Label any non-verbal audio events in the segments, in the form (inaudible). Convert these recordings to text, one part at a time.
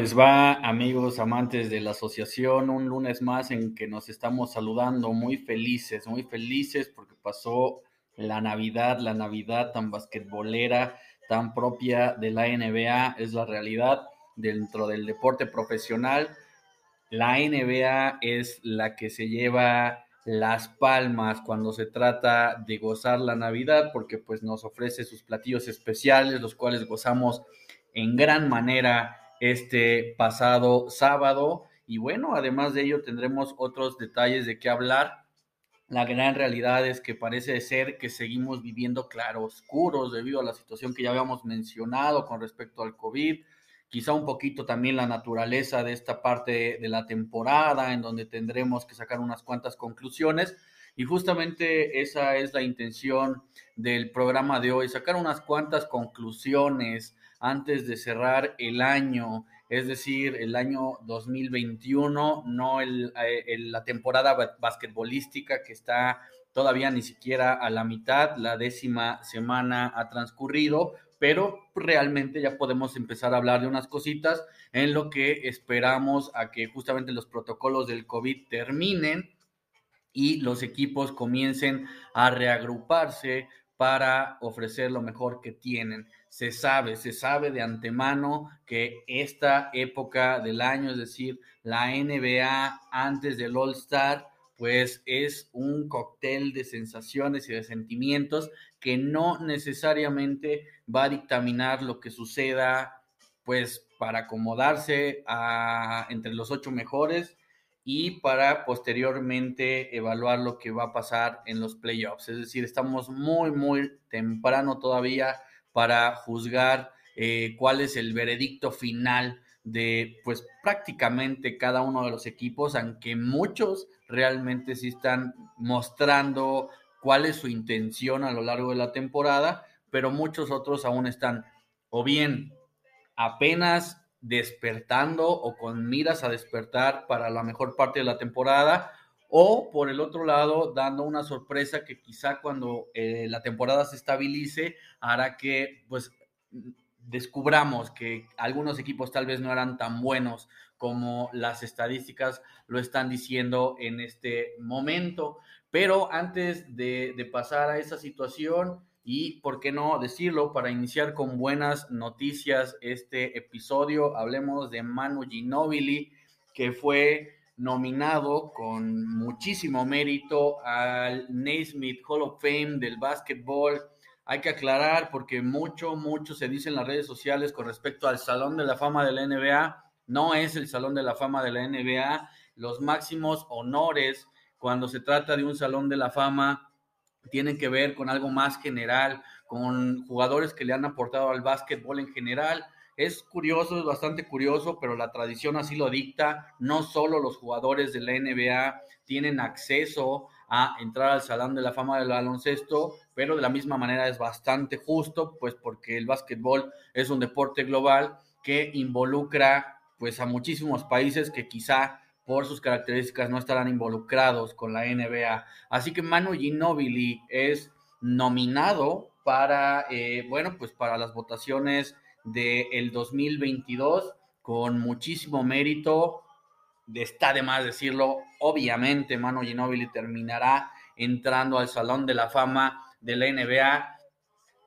¿Cómo les va, amigos amantes de la asociación? Un lunes más en que nos estamos saludando muy felices, muy felices porque pasó la Navidad, la Navidad tan basquetbolera, tan propia de la NBA, es la realidad dentro del deporte profesional. La NBA es la que se lleva las palmas cuando se trata de gozar la Navidad porque pues nos ofrece sus platillos especiales, los cuales gozamos en gran manera este pasado sábado. Y bueno, además de ello tendremos otros detalles de qué hablar. La gran realidad es que parece ser que seguimos viviendo claroscuros debido a la situación que ya habíamos mencionado con respecto al COVID. Quizá un poquito también la naturaleza de esta parte de la temporada en donde tendremos que sacar unas cuantas conclusiones. Y justamente esa es la intención del programa de hoy, sacar unas cuantas conclusiones, antes de cerrar el año, es decir, el año 2021, no el, eh, la temporada basquetbolística que está todavía ni siquiera a la mitad, la décima semana ha transcurrido, pero realmente ya podemos empezar a hablar de unas cositas en lo que esperamos a que justamente los protocolos del COVID terminen y los equipos comiencen a reagruparse para ofrecer lo mejor que tienen se sabe, se sabe de antemano que esta época del año, es decir, la NBA antes del All Star, pues es un cóctel de sensaciones y de sentimientos que no necesariamente va a dictaminar lo que suceda, pues para acomodarse a, entre los ocho mejores y para posteriormente evaluar lo que va a pasar en los playoffs. Es decir, estamos muy, muy temprano todavía para juzgar eh, cuál es el veredicto final de pues prácticamente cada uno de los equipos, aunque muchos realmente sí están mostrando cuál es su intención a lo largo de la temporada, pero muchos otros aún están o bien apenas despertando o con miras a despertar para la mejor parte de la temporada, o por el otro lado, dando una sorpresa que quizá cuando eh, la temporada se estabilice hará que pues descubramos que algunos equipos tal vez no eran tan buenos como las estadísticas lo están diciendo en este momento. Pero antes de, de pasar a esa situación, y por qué no decirlo, para iniciar con buenas noticias este episodio, hablemos de Manu Ginobili, que fue nominado con muchísimo mérito al Naismith Hall of Fame del básquetbol. Hay que aclarar porque mucho, mucho se dice en las redes sociales con respecto al Salón de la Fama de la NBA. No es el Salón de la Fama de la NBA. Los máximos honores cuando se trata de un Salón de la Fama tienen que ver con algo más general, con jugadores que le han aportado al básquetbol en general es curioso, es bastante curioso, pero la tradición así lo dicta. No solo los jugadores de la NBA tienen acceso a entrar al Salón de la Fama del Baloncesto, pero de la misma manera es bastante justo, pues porque el básquetbol es un deporte global que involucra pues a muchísimos países que quizá por sus características no estarán involucrados con la NBA. Así que Manu Ginobili es nominado para, eh, bueno, pues para las votaciones del 2022 con muchísimo mérito. Está de más decirlo, obviamente Manu Ginobili terminará entrando al Salón de la Fama de la NBA,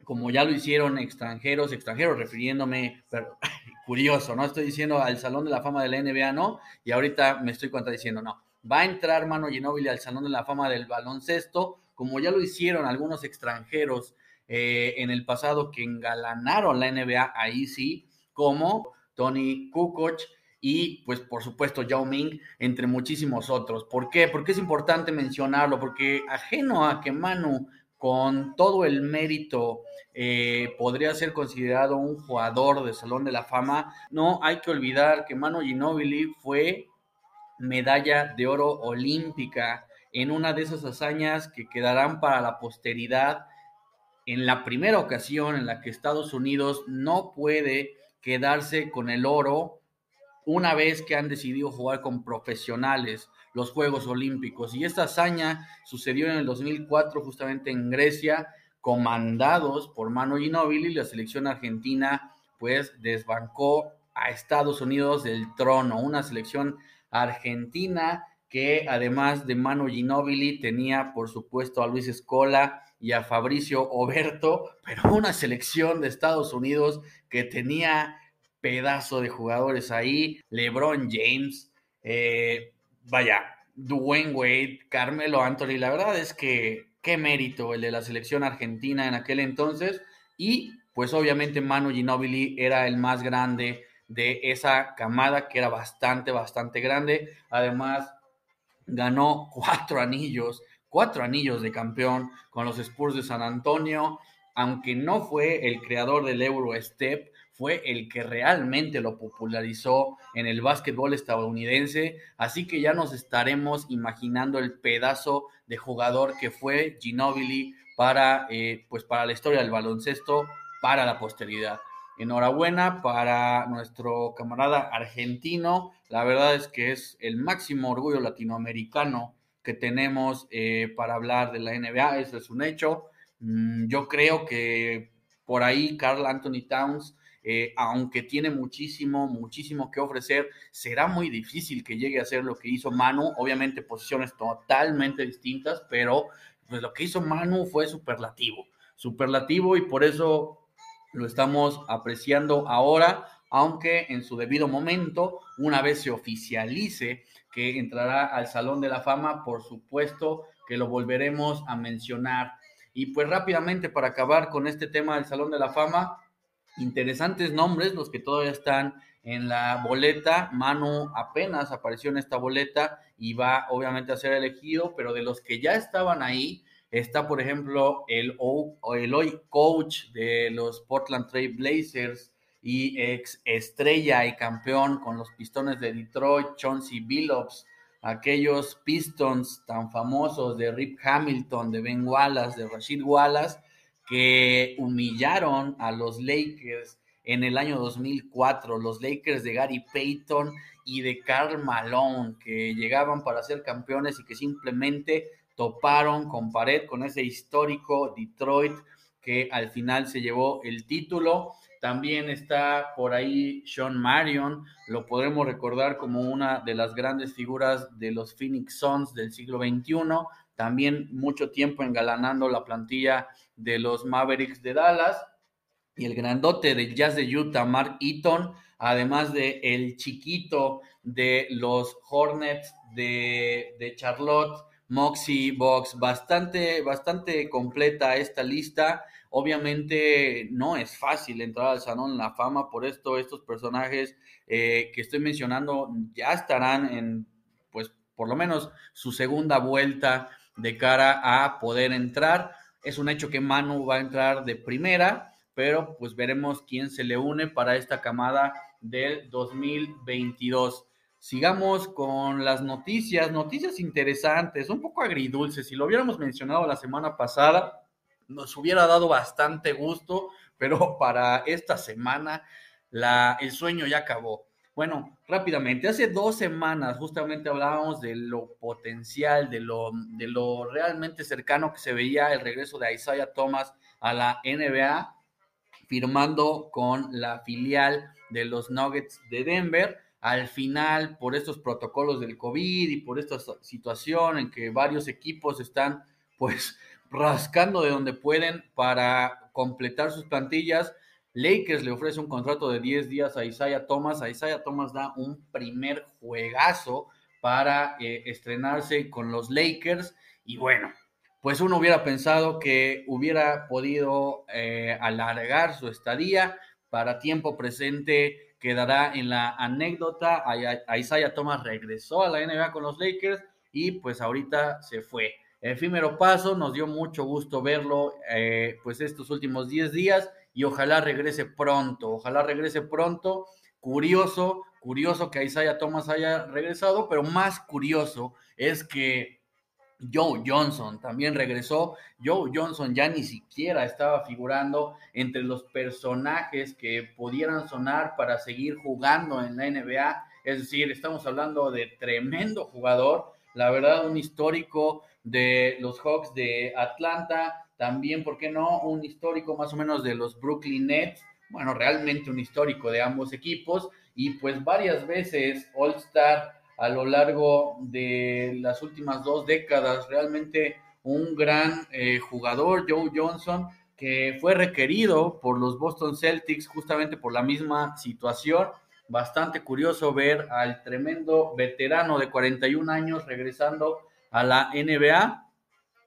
como ya lo hicieron extranjeros, extranjeros refiriéndome, pero, (laughs) curioso, ¿no? Estoy diciendo al Salón de la Fama de la NBA, no, y ahorita me estoy contradiciendo, no. Va a entrar Manu Ginobili al Salón de la Fama del baloncesto, como ya lo hicieron algunos extranjeros eh, en el pasado que engalanaron la NBA, ahí sí, como Tony Kukoc y pues por supuesto Yao Ming, entre muchísimos otros. ¿Por qué? Porque es importante mencionarlo, porque ajeno a que Manu con todo el mérito eh, podría ser considerado un jugador de Salón de la Fama, no hay que olvidar que Manu Ginobili fue medalla de oro olímpica en una de esas hazañas que quedarán para la posteridad en la primera ocasión en la que Estados Unidos no puede quedarse con el oro una vez que han decidido jugar con profesionales los Juegos Olímpicos. Y esta hazaña sucedió en el 2004 justamente en Grecia, comandados por Manu Ginóbili, la selección argentina pues desbancó a Estados Unidos del trono, una selección argentina que además de Manu Ginóbili tenía por supuesto a Luis Escola y a Fabricio Oberto, pero una selección de Estados Unidos que tenía pedazo de jugadores ahí, LeBron James, eh, vaya, Dwayne Wade, Carmelo Anthony, la verdad es que qué mérito el de la selección argentina en aquel entonces y pues obviamente Manu Ginóbili era el más grande de esa camada que era bastante, bastante grande. Además, ganó cuatro anillos, cuatro anillos de campeón con los Spurs de San Antonio, aunque no fue el creador del Euro Step, fue el que realmente lo popularizó en el básquetbol estadounidense, así que ya nos estaremos imaginando el pedazo de jugador que fue Ginobili para, eh, pues para la historia del baloncesto, para la posteridad. Enhorabuena para nuestro camarada argentino. La verdad es que es el máximo orgullo latinoamericano que tenemos eh, para hablar de la NBA. Eso es un hecho. Mm, yo creo que por ahí Carl Anthony Towns, eh, aunque tiene muchísimo, muchísimo que ofrecer, será muy difícil que llegue a hacer lo que hizo Manu. Obviamente posiciones totalmente distintas, pero pues lo que hizo Manu fue superlativo. Superlativo y por eso lo estamos apreciando ahora, aunque en su debido momento, una vez se oficialice que entrará al Salón de la Fama, por supuesto que lo volveremos a mencionar. Y pues rápidamente para acabar con este tema del Salón de la Fama, interesantes nombres, los que todavía están en la boleta. Manu apenas apareció en esta boleta y va obviamente a ser elegido, pero de los que ya estaban ahí, Está, por ejemplo, el, el hoy coach de los Portland Trail Blazers y ex estrella y campeón con los Pistones de Detroit, Chauncey Billups, aquellos Pistons tan famosos de Rip Hamilton, de Ben Wallace, de Rashid Wallace, que humillaron a los Lakers en el año 2004, los Lakers de Gary Payton y de Karl Malone, que llegaban para ser campeones y que simplemente toparon con pared con ese histórico Detroit que al final se llevó el título. También está por ahí Sean Marion, lo podremos recordar como una de las grandes figuras de los Phoenix Suns del siglo XXI. También mucho tiempo engalanando la plantilla de los Mavericks de Dallas. Y el grandote del Jazz de Utah, Mark Eaton, además de el chiquito de los Hornets de, de Charlotte, Moxie Box, bastante, bastante completa esta lista. Obviamente no es fácil entrar al Salón La Fama, por esto estos personajes eh, que estoy mencionando ya estarán en, pues, por lo menos su segunda vuelta de cara a poder entrar. Es un hecho que Manu va a entrar de primera, pero pues veremos quién se le une para esta camada del 2022. Sigamos con las noticias, noticias interesantes, un poco agridulces. Si lo hubiéramos mencionado la semana pasada, nos hubiera dado bastante gusto, pero (laughs) para esta semana la, el sueño ya acabó. Bueno, rápidamente, hace dos semanas justamente hablábamos de lo potencial, de lo, de lo realmente cercano que se veía el regreso de Isaiah Thomas a la NBA, firmando con la filial de los Nuggets de Denver al final, por estos protocolos del COVID y por esta situación en que varios equipos están pues (laughs) rascando de donde pueden para completar sus plantillas, Lakers le ofrece un contrato de 10 días a Isaiah Thomas. A Isaiah Thomas da un primer juegazo para eh, estrenarse con los Lakers. Y bueno, pues uno hubiera pensado que hubiera podido eh, alargar su estadía para tiempo presente quedará en la anécdota. Isaiah Thomas regresó a la NBA con los Lakers y pues ahorita se fue. Efímero paso, nos dio mucho gusto verlo eh, pues estos últimos 10 días y ojalá regrese pronto, ojalá regrese pronto. Curioso, curioso que Isaiah Thomas haya regresado, pero más curioso es que Joe Johnson también regresó. Joe Johnson ya ni siquiera estaba figurando entre los personajes que pudieran sonar para seguir jugando en la NBA. Es decir, estamos hablando de tremendo jugador, la verdad, un histórico de los Hawks de Atlanta, también, ¿por qué no? Un histórico más o menos de los Brooklyn Nets. bueno, realmente un histórico de ambos equipos y pues varias veces All Star a lo largo de las últimas dos décadas, realmente un gran eh, jugador, Joe Johnson, que fue requerido por los Boston Celtics justamente por la misma situación. Bastante curioso ver al tremendo veterano de 41 años regresando a la NBA.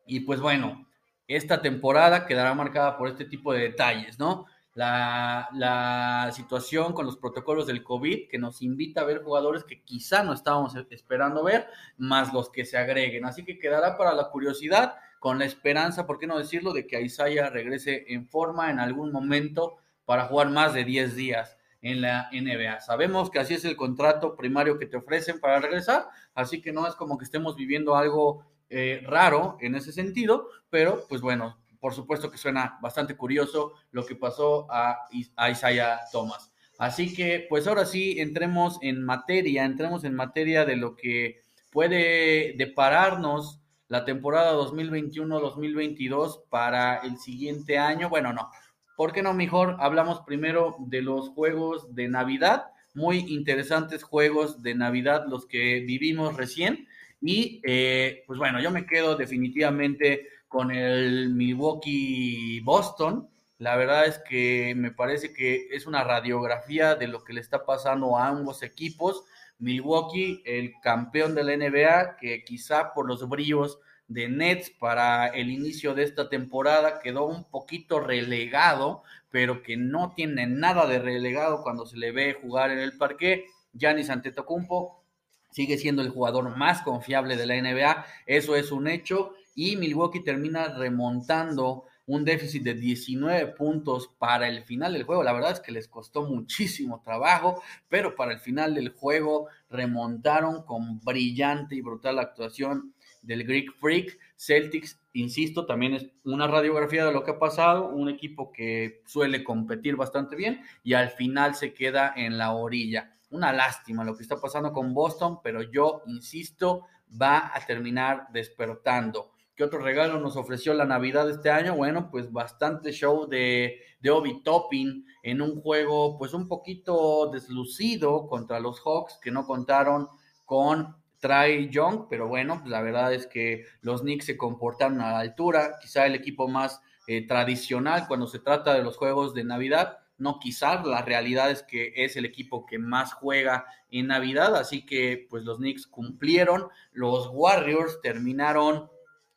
Y pues bueno, esta temporada quedará marcada por este tipo de detalles, ¿no? La, situación con los protocolos del COVID que nos invita a ver jugadores que quizá no estábamos esperando ver, más los que se agreguen. Así que quedará para la curiosidad, con la esperanza, ¿por qué no decirlo?, de que Isaiah regrese en forma en algún momento para jugar más de 10 días en la NBA. Sabemos que así es el contrato primario que te ofrecen para regresar, así que no es como que estemos viviendo algo eh, raro en ese sentido, pero pues bueno, por supuesto que suena bastante curioso lo que pasó a, Isaiah Thomas. Así que, pues ahora sí, entremos en materia, entremos en materia de lo que puede depararnos la temporada 2021-2022 para el siguiente año. Bueno, no, ¿por qué no mejor hablamos primero de los juegos de Navidad? Muy interesantes juegos de Navidad los que vivimos recién. Y eh, pues bueno, yo me quedo definitivamente con el Milwaukee Boston. La verdad es que me parece que es una radiografía de lo que le está pasando a ambos equipos. Milwaukee, el campeón de la NBA, que quizá por los brillos de Nets para el inicio de esta temporada quedó un poquito relegado, pero que no tiene nada de relegado cuando se le ve jugar en el parque. Giannis Antetokounmpo sigue siendo el jugador más confiable de la NBA, eso es un hecho y Milwaukee termina remontando un déficit de 19 puntos para el final del juego. La verdad es que les costó muchísimo trabajo, pero para el final del juego remontaron con brillante y brutal actuación del Greek Freak. Celtics, insisto, también es una radiografía de lo que ha pasado, un equipo que suele competir bastante bien y al final se queda en la orilla. Una lástima lo que está pasando con Boston, pero yo insisto, va a terminar despertando. ¿Qué otro regalo nos ofreció la Navidad este año? Bueno, pues bastante show de, Obi Topping en un juego pues un poquito deslucido contra los Hawks que no contaron con Trey Young, pero bueno, pues la verdad es que los Knicks se comportaron a la altura, quizá el equipo más eh, tradicional cuando se trata de los juegos de Navidad, no quizá, la realidad es que es el equipo que más juega en Navidad, así que pues los Knicks cumplieron, los Warriors terminaron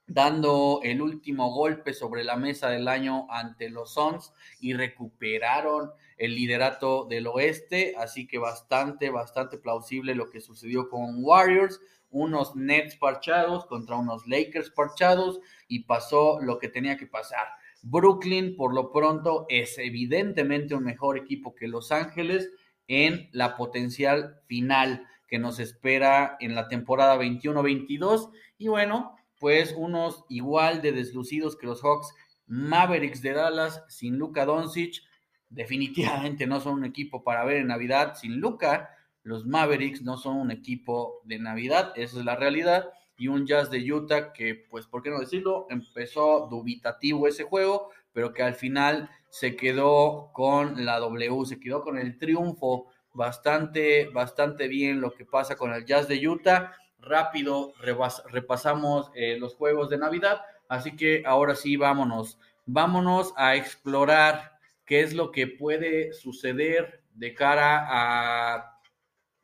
dando el último golpe sobre la mesa del año ante los Suns y recuperaron el liderato del oeste, así que bastante, bastante plausible lo que sucedió con Warriors, unos Nets parchados contra unos Lakers parchados y pasó lo que tenía que pasar. Brooklyn por lo pronto es evidentemente un mejor equipo que Los Ángeles en la potencial final que nos espera en la temporada 21-22 y bueno, pues unos igual de deslucidos que los Hawks, Mavericks de Dallas sin Luka Doncic, definitivamente no son un equipo para ver en Navidad sin Luka. Los Mavericks no son un equipo de Navidad, esa es la realidad. Y un Jazz de Utah que, pues, ¿por qué no decirlo? Empezó dubitativo ese juego, pero que al final se quedó con la W, se quedó con el triunfo bastante, bastante bien lo que pasa con el Jazz de Utah rápido repasamos eh, los juegos de Navidad, así que ahora sí vámonos, vámonos a explorar qué es lo que puede suceder de cara a,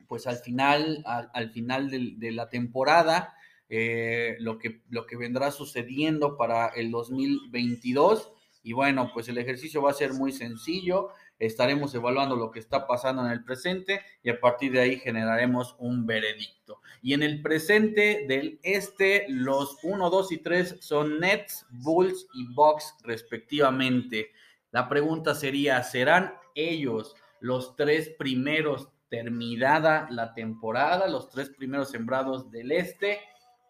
pues al final, al final de, la temporada, eh, lo, que, lo que vendrá sucediendo para el 2022. Y bueno, pues el ejercicio va a ser muy sencillo estaremos evaluando lo que está pasando en el presente y a partir de ahí generaremos un veredicto. Y en el presente del este, los 1, 2 y 3 son Nets, Bulls y Bucks respectivamente. La pregunta sería, ¿serán ellos los tres primeros terminada la temporada, los tres primeros sembrados del este?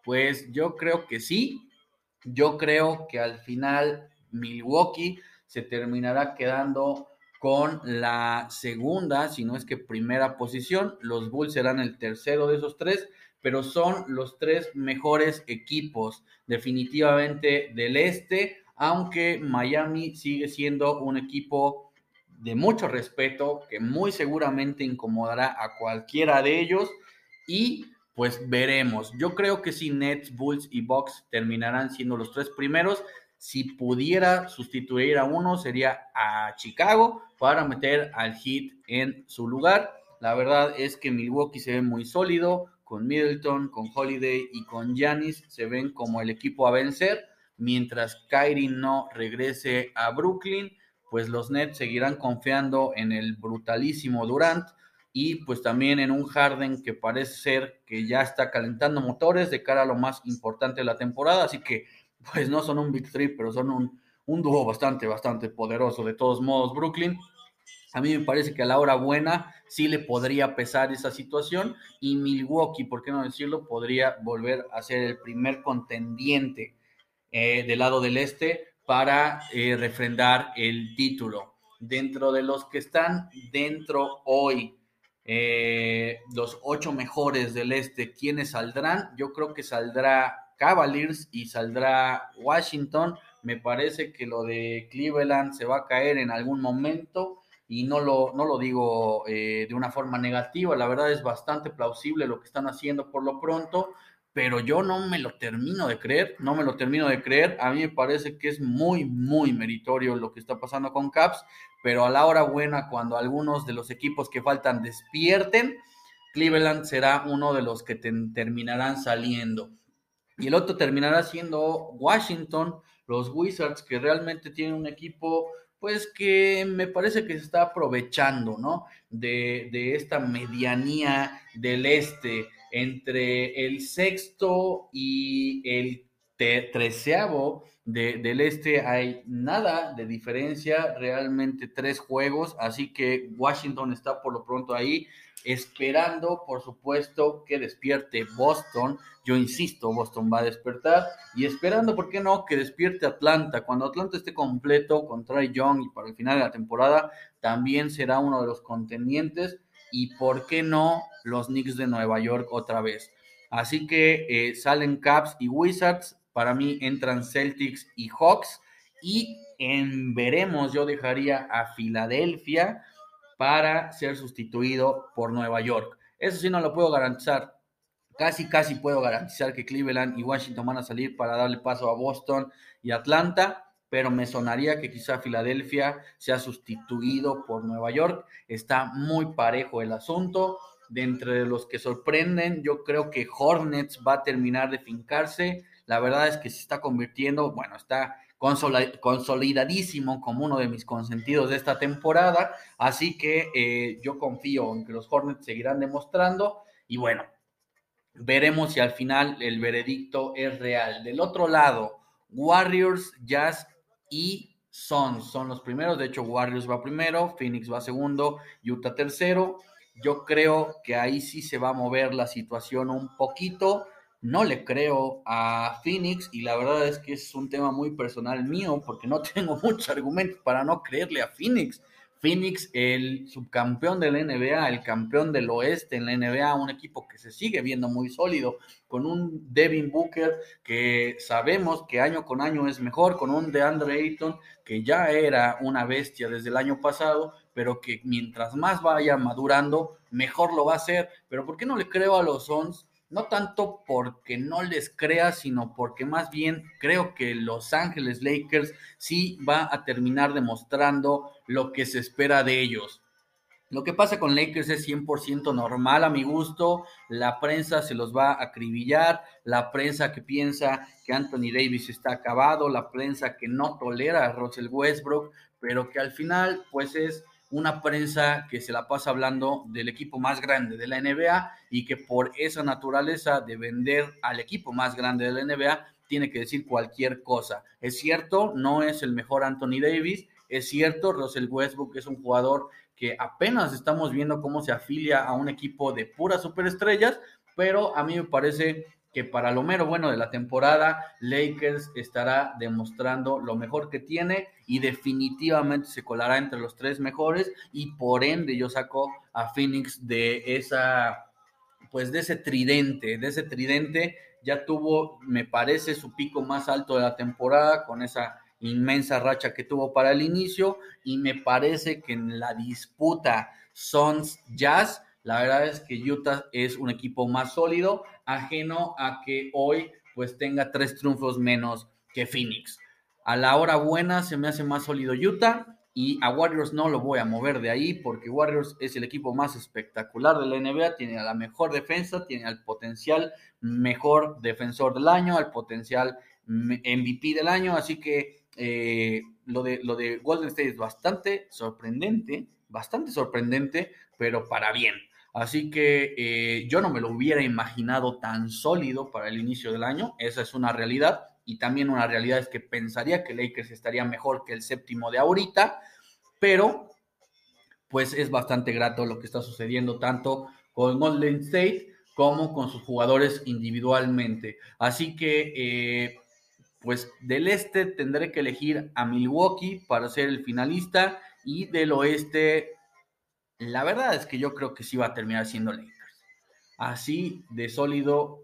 Pues yo creo que sí. Yo creo que al final Milwaukee se terminará quedando con la segunda, si no es que primera posición. Los Bulls serán el tercero de esos tres, pero son los tres mejores equipos definitivamente del este, aunque Miami sigue siendo un equipo de mucho respeto, que muy seguramente incomodará a cualquiera de ellos y pues veremos. Yo creo que si Nets, Bulls y Bucks terminarán siendo los tres primeros, si pudiera sustituir a uno sería a Chicago para meter al Heat en su lugar. La verdad es que Milwaukee se ve muy sólido, con Middleton, con Holiday y con Giannis se ven como el equipo a vencer, mientras Kyrie no regrese a Brooklyn, pues los Nets seguirán confiando en el brutalísimo Durant. Y pues también en un Harden que parece ser que ya está calentando motores de cara a lo más importante de la temporada, así que pues no son un Big Three, pero son un, un dúo bastante, bastante poderoso. De todos modos, Brooklyn, a mí me parece que a la hora buena sí le podría pesar esa situación y Milwaukee, por qué no decirlo, podría volver a ser el primer contendiente eh, del lado del este para eh, refrendar el título. Dentro de los que están dentro hoy, eh, los ocho mejores del este, ¿quiénes saldrán? Yo creo que saldrá Cavaliers y saldrá Washington. Me parece que lo de Cleveland se va a caer en algún momento y no lo, no lo digo eh, de una forma negativa, la verdad es bastante plausible lo que están haciendo por lo pronto, pero yo no me lo termino de creer, no me lo termino de creer, a mí me parece que es muy, muy meritorio lo que está pasando con Caps, pero a la hora buena, cuando algunos de los equipos que faltan despierten, Cleveland será uno de los que terminarán saliendo. Y el otro terminará siendo Washington, los Wizards, que realmente tienen un equipo, pues que me parece que se está aprovechando, ¿no? De, de esta medianía del este entre el sexto y el treceavo del este hay nada de diferencia, realmente tres juegos, así que Washington está por lo pronto ahí esperando, por supuesto, que despierte Boston. Yo insisto, Boston va a despertar y esperando, ¿por qué no?, que despierte Atlanta. Cuando Atlanta esté completo con Trey Young y para el final de la temporada, también será uno de los contendientes. Y ¿por qué no los Knicks de Nueva York otra vez? Así que eh, salen Caps y Wizards. Para mí entran Celtics y Hawks. Y en veremos, yo dejaría a Filadelfia para ser sustituido por Nueva York. Eso sí no lo puedo garantizar. Casi, casi puedo garantizar que Cleveland y Washington van a salir para darle paso a Boston y Atlanta, pero me sonaría que quizá Filadelfia sea sustituido por Nueva York. Está muy parejo el asunto. De entre los que sorprenden, yo creo que Hornets va a terminar de fincarse. La verdad es que se está convirtiendo, bueno, está consolidadísimo como uno de mis consentidos de esta temporada. Así que eh, yo confío en que los Hornets seguirán demostrando. Y bueno, veremos si al final el veredicto es real. Del otro lado, Warriors, Jazz y Suns son los primeros. De hecho, Warriors va primero, Phoenix va segundo, Utah tercero. Yo creo que ahí sí se va a mover la situación un poquito no le creo a Phoenix y la verdad es que es un tema muy personal mío porque no (laughs) tengo muchos argumentos para no creerle a Phoenix. Phoenix, el subcampeón de la NBA, el campeón del oeste en la NBA, un equipo que se sigue viendo muy sólido, con un Devin Booker que sabemos que año con año es mejor, con un DeAndre Ayton que ya era una bestia desde el año pasado, pero que mientras más vaya madurando, mejor lo va a hacer. Pero ¿por qué no le creo a los Suns? No tanto porque no les crea, sino porque más bien creo que Los Ángeles Lakers sí va a terminar demostrando lo que se espera de ellos. Lo que pasa con Lakers es 100% normal a mi gusto. La prensa se los va a acribillar. La prensa que piensa que Anthony Davis está acabado. La prensa que no tolera a Russell Westbrook. Pero que al final, pues es una prensa que se la pasa hablando del equipo más grande de la NBA y que por esa naturaleza de vender al equipo más grande de la NBA tiene que decir cualquier cosa. Es cierto, no es el mejor Anthony Davis, es cierto, Russell Westbrook es un jugador que apenas estamos viendo cómo se afilia a un equipo de puras superestrellas, pero a mí me parece que para lo mero bueno de la temporada, Lakers estará demostrando lo mejor que tiene y definitivamente se colará entre los tres mejores y por ende yo saco a Phoenix de esa, pues de ese tridente, de ese tridente. Ya tuvo, me parece, su pico más alto de la temporada con esa inmensa racha que tuvo para el inicio y me parece que en la disputa Suns Jazz, la verdad es que Utah es un equipo más sólido, ajeno a que hoy pues tenga tres triunfos menos que Phoenix. A la hora buena se me hace más sólido Utah y a Warriors no lo voy a mover de ahí porque Warriors es el equipo más espectacular de la NBA, tiene a la mejor defensa, tiene al potencial mejor defensor del año, al potencial MVP del año, así que eh, lo, de, lo de Golden State es bastante sorprendente, bastante sorprendente, pero para bien. Así que eh, yo no me lo hubiera imaginado tan sólido para el inicio del año, esa es una realidad, y también una realidad es que pensaría que Lakers estaría mejor que el séptimo de ahorita, pero pues es bastante grato lo que está sucediendo tanto con Golden State como con sus jugadores individualmente. Así que, eh, pues del este tendré que elegir a Milwaukee para ser el finalista y del oeste, la verdad es que yo creo que sí va a terminar siendo Lakers. Así de sólido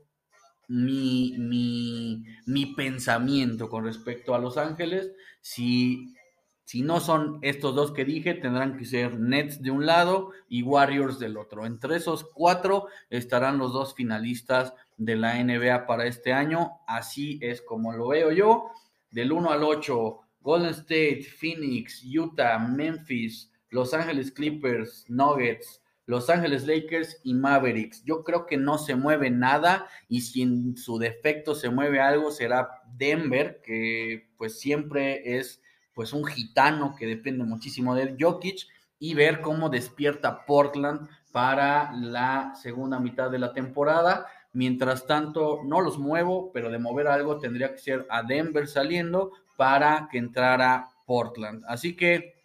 mi, mi, mi pensamiento con respecto a Los Ángeles. Si si no son estos dos que dije, tendrán que ser Nets de un lado y Warriors del otro. Entre esos cuatro estarán los dos finalistas de la NBA para este año. Así es como lo veo yo. Del 1 al 8, Golden State, Phoenix, Utah, Memphis, Los Ángeles Clippers, Nuggets, Los Ángeles Lakers y Mavericks. Yo creo que no se mueve nada y si en su defecto se mueve algo será Denver, que pues siempre es pues un gitano que depende muchísimo de Jokic y ver cómo despierta Portland para la segunda mitad de la temporada. Mientras tanto, no los muevo, pero de mover algo tendría que ser a Denver saliendo para que entrara Portland. Así que,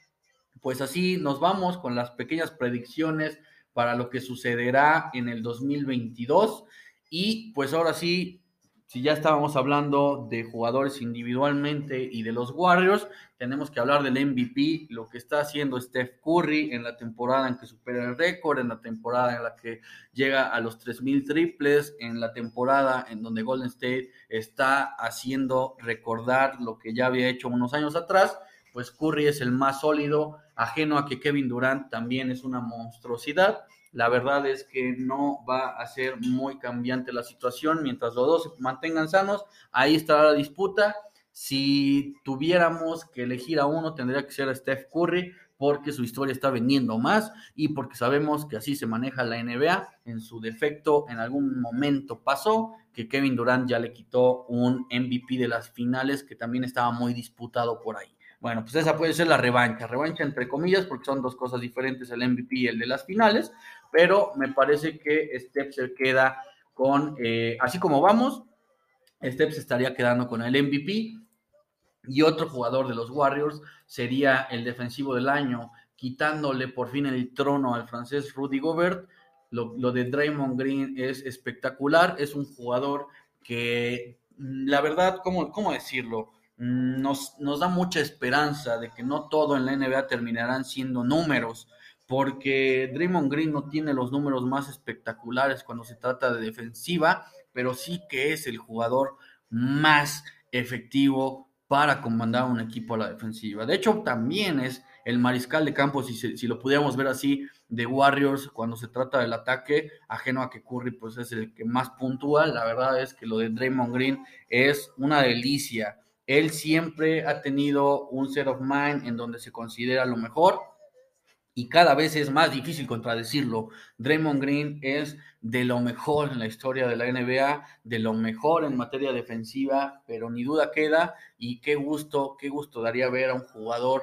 pues así nos vamos con las pequeñas predicciones para lo que sucederá en el 2022. Y pues ahora sí, si ya estábamos hablando de jugadores individualmente y de los Warriors, tenemos que hablar del MVP, lo que está haciendo Steph Curry en la temporada en que supera el récord, en la temporada en la que llega a los 3.000 triples, en la temporada en donde Golden State está haciendo recordar lo que ya había hecho unos años atrás, pues Curry es el más sólido, ajeno a que Kevin Durant también es una monstruosidad la verdad es que no va a ser muy cambiante la situación mientras los dos se mantengan sanos. Ahí estará la disputa. Si tuviéramos que elegir a uno, tendría que ser a Steph Curry, porque su historia está vendiendo más y porque sabemos que así se maneja la NBA. En su defecto, en algún momento pasó que Kevin Durant ya le quitó un MVP de las finales que también estaba muy disputado por ahí. Bueno, pues esa puede ser la revancha, revancha entre comillas, porque son dos cosas diferentes, el MVP y el de las finales, pero me parece que Steph se queda con, eh, así como vamos, Steph estaría quedando con el MVP y otro jugador de los Warriors sería el defensivo del año, quitándole por fin el trono al francés Rudy Gobert. Lo, lo de Draymond Green es espectacular, es un jugador que, la verdad, ¿cómo, cómo decirlo? Nos, nos da mucha esperanza de que no todo en la NBA terminarán siendo números porque Draymond Green no tiene los números más espectaculares cuando se trata de defensiva, pero sí que es el jugador más efectivo para comandar un equipo a la defensiva. De hecho, también es el mariscal de campo, si, si lo pudiéramos ver así, de Warriors cuando se trata del ataque, ajeno a que Curry pues es el que más puntúa. La verdad es que lo de Draymond Green es una delicia. Él siempre ha tenido un set of mind en donde se considera lo mejor y cada vez es más difícil contradecirlo. Draymond Green es de lo mejor en la historia de la NBA, de lo mejor en materia defensiva, pero ni duda queda y qué gusto, qué gusto daría ver a un jugador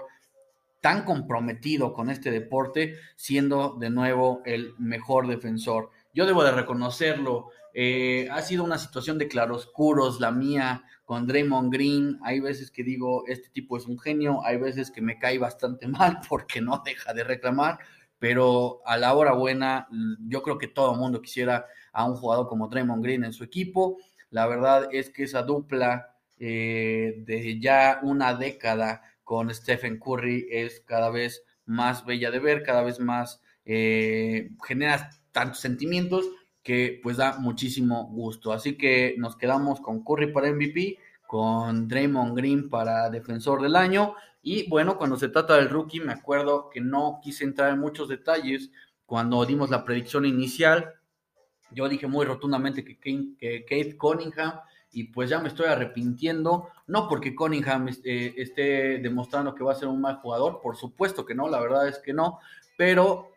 tan comprometido con este deporte siendo de nuevo el mejor defensor. Yo debo de reconocerlo, eh, ha sido una situación de claroscuros la mía con Draymond Green. Hay veces que digo, este tipo es un genio, hay veces que me cae bastante (laughs) mal porque no deja de reclamar, pero a la hora buena, yo creo que todo el mundo quisiera a un jugador como Draymond Green en su equipo. La verdad es que esa dupla eh, de ya una década con Stephen Curry es cada vez más bella de ver, cada vez más eh, genera tantos sentimientos que pues da muchísimo gusto. Así que nos quedamos con Curry para MVP, con Draymond Green para defensor del año. Y bueno, cuando se trata del rookie, me acuerdo que no quise entrar en muchos detalles cuando dimos la predicción inicial. Yo dije muy rotundamente que, que Kate Cunningham y pues ya me estoy arrepintiendo, no porque Cunningham eh, esté demostrando que va a ser un mal jugador, por supuesto que no, la verdad es que no, pero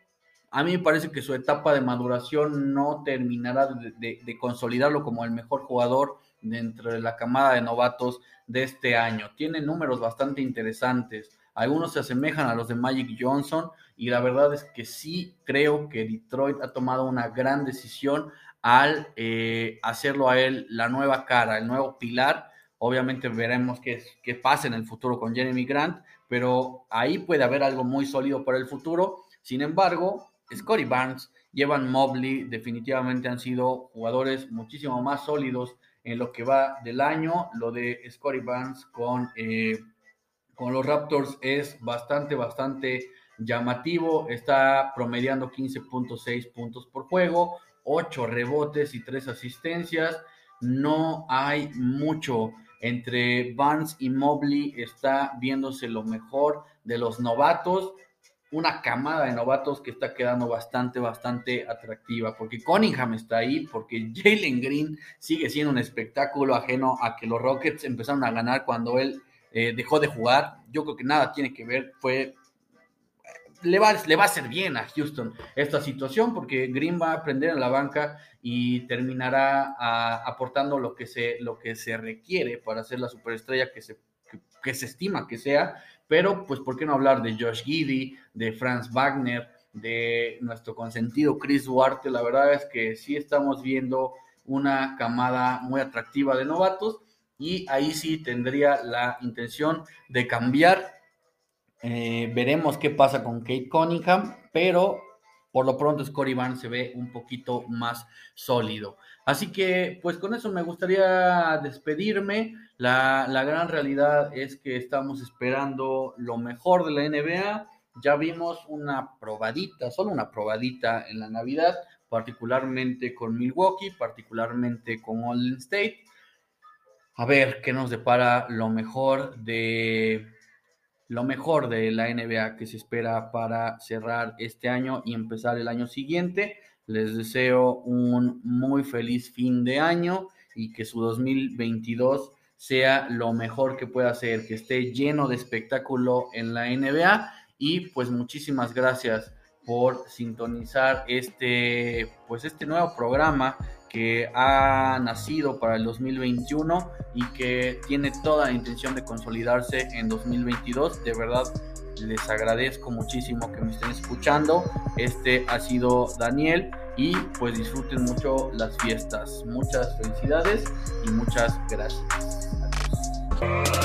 a mí me parece que su etapa de maduración no terminará de, consolidarlo como el mejor jugador dentro de la camada de novatos de este año. Tiene números bastante interesantes. Algunos se asemejan a los de Magic Johnson y la verdad es que sí creo que Detroit ha tomado una gran decisión al eh, hacerlo a él la nueva cara, el nuevo pilar. Obviamente veremos qué, qué pasa en el futuro con Jeremy Grant, pero ahí puede haber algo muy sólido para el futuro. Sin embargo, Scotty Barnes, Evan Mobley definitivamente han sido jugadores muchísimo más sólidos en lo que va del año. Lo de Scotty Barnes con, eh, con los Raptors es bastante, bastante llamativo. Está promediando 15.6 puntos por juego, 8 rebotes y 3 asistencias. No hay mucho entre Barnes y Mobley. Está viéndose lo mejor de los novatos. Una camada de novatos que está quedando bastante, bastante atractiva. Porque Cunningham está ahí, porque Jalen Green sigue siendo un espectáculo ajeno a que los Rockets empezaron a ganar cuando él eh, dejó de jugar. Yo creo que nada tiene que ver. Fue le va, le va a hacer bien a Houston esta situación porque Green va a aprender en la banca y terminará aportando lo que, se, lo que se requiere para ser la superestrella que se, que, se estima que sea. Pero, pues, ¿por qué no hablar de Josh Giddy, de Franz Wagner, de nuestro consentido Chris Duarte? La verdad es que sí estamos viendo una camada muy atractiva de novatos y ahí sí tendría la intención de cambiar eh, veremos qué pasa con Kate Cunningham, pero por lo pronto Scotty Barnes se ve un poquito más sólido. Así que, pues con eso me gustaría despedirme. La, gran realidad es que estamos esperando lo mejor de la NBA. Ya vimos una probadita, solo una probadita en la Navidad, particularmente con Milwaukee, particularmente con Golden State. A ver qué nos depara lo mejor de lo mejor de la NBA que se espera para cerrar este año y empezar el año siguiente. Les deseo un muy feliz fin de año y que su 2022 sea lo mejor que pueda ser, que esté lleno de espectáculo en la NBA y pues muchísimas gracias por sintonizar este pues este nuevo programa que ha nacido para el 2021 y que tiene toda la intención de consolidarse en 2022. De verdad, les agradezco muchísimo que me estén escuchando. Este ha sido Daniel y pues disfruten mucho las fiestas. Muchas felicidades y muchas gracias. Bye.